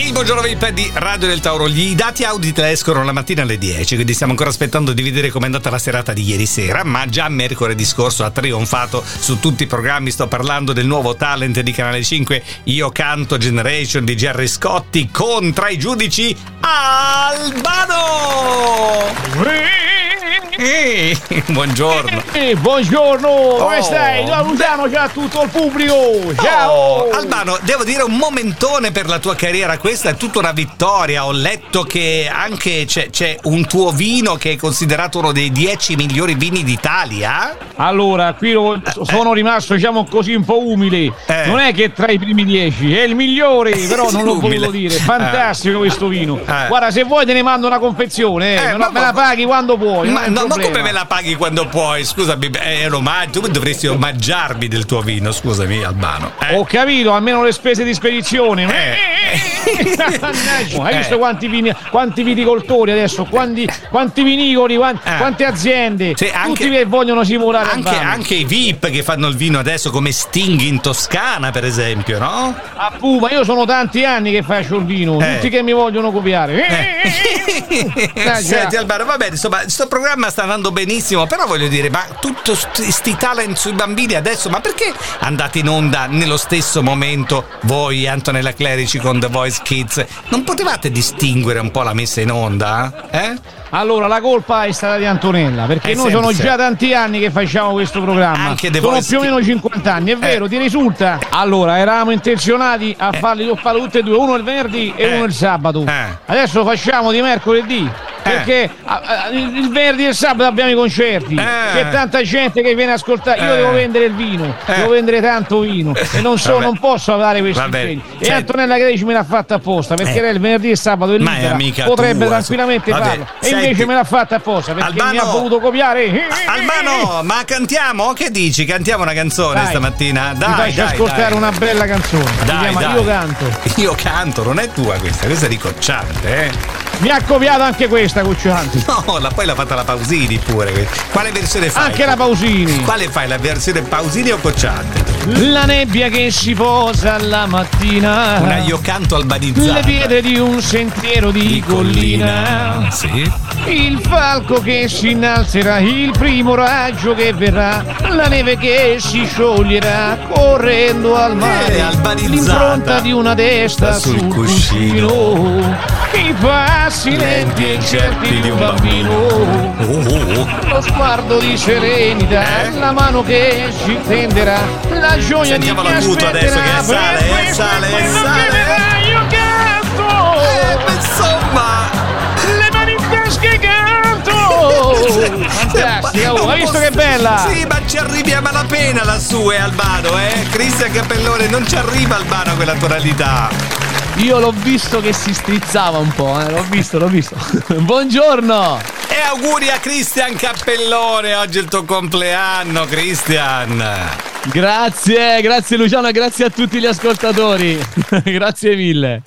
Il buongiorno VIP di Radio del Tauro. I dati Audit escono la mattina alle 10, quindi stiamo ancora aspettando di vedere com'è andata la serata di ieri sera, ma già mercoledì scorso ha trionfato su tutti i programmi. Sto parlando del nuovo talent di Canale 5, Io Canto Generation di Gerry Scotti con tra i giudici Albano! Eh, buongiorno. Eh, buongiorno, come stai? Salutiamo già tutto il pubblico. Ciao. Oh, Albano, devo dire un momentone per la tua carriera, questa è tutta una vittoria. Ho letto che anche c'è, c'è un tuo vino che è considerato uno dei 10 migliori vini d'Italia. Allora, qui lo- sono rimasto, diciamo così, un po' umile. Eh. Non è che è tra i primi dieci, è il migliore, però non Umile. voluto dire. Fantastico questo vino. Eh. Guarda, se vuoi te ne mando una confezione, eh. Eh, me ma- la- me la paghi quando puoi. Ma, non no, ma come me la paghi quando puoi? Scusami, è un omaggio. Tu dovresti omaggiarmi del tuo vino, scusami, Albano. Eh. Ho capito, almeno le spese di spedizione. Eh. Mannaggia, Hai Eh. visto quanti, vini, quanti viticoltori adesso? Quanti, quanti vinicoli, quanti- Eh. quante aziende? Sì, anche- Tutti che vogliono simulare Anche, anche i VIP che fanno il vino adesso, come Sting in Toscana, per esempio, no? A Puma, io sono tanti anni che faccio il vino, Eh. tutti che mi vogliono copiare. Eh. Senti Albano, va bene, insomma, sto programma sta andando benissimo, però voglio dire, ma tutti questi talent sui bambini adesso, ma perché andate in onda nello stesso momento voi, Antonella Clerici con The Voice Kids? Non potevate distinguere un po' la messa in onda? Eh? Allora, la colpa è stata di Antonella, perché Eh, noi sempre, sono già tanti anni che facciamo questo programma. Anche The sono Voice più o meno 50 anni, è vero, ti risulta? Allora, eravamo intenzionati a farli, a farli tutti e due, uno il venerdì e Eh. uno il sabato. Eh. Adesso facciamo di mercoledì. Perché a- a- il venerdì e il sabato abbiamo i concerti. Eh. C'è tanta gente che viene a ascoltare. Io Eh. devo vendere il vino, Eh. devo vendere tanto vino. E non, so, non posso dare questi impegni. E Senti. Antonella Greci me l'ha fatta apposta perché Eh. lei il venerdì e il sabato è libera. Potrebbe tua, tranquillamente vabbè. farlo. E Senti. invece me l'ha fatta apposta perché mi ha Albano. voluto copiare. Albano, ma cantiamo? Che dici? Cantiamo una canzone Dai. stamattina? Dai, faccio dai, ascoltare dai. una bella canzone. Dai, dai. Io canto. Io canto, non è tua questa, questa è di Cocciante, eh? Mi ha copiato anche questa Cuccianti. No, la, poi l'ha fatta la Pausini pure. Quale versione fai? Anche la Pausini. Quale fai? La versione Pausini o Cocciante? La nebbia che si posa alla mattina. Una io canto albanizzata. Le pietre di un sentiero di, Di collina. Sì. Il falco che si innalzerà, il primo raggio che verrà, la neve che si scioglierà correndo al Eh, mare, albanizzata. l'impronta di una testa Sul sul, cuscino. cuscino, i passi lenti e certi di un bambino, Oh, oh, oh. lo sguardo di serenità, Eh? la mano che ci tenderà, la gioia Sentiamo di chi adesso che bella? Sì, ma ci arrivi a malapena lassù, eh, Albano, eh? Cristian Cappellone, non ci arriva Albano a quella tonalità. Io l'ho visto che si strizzava un po', eh. l'ho visto, l'ho visto. Buongiorno! E auguri a Cristian Cappellone, oggi è il tuo compleanno, Cristian. Grazie, grazie Luciano grazie a tutti gli ascoltatori. grazie mille.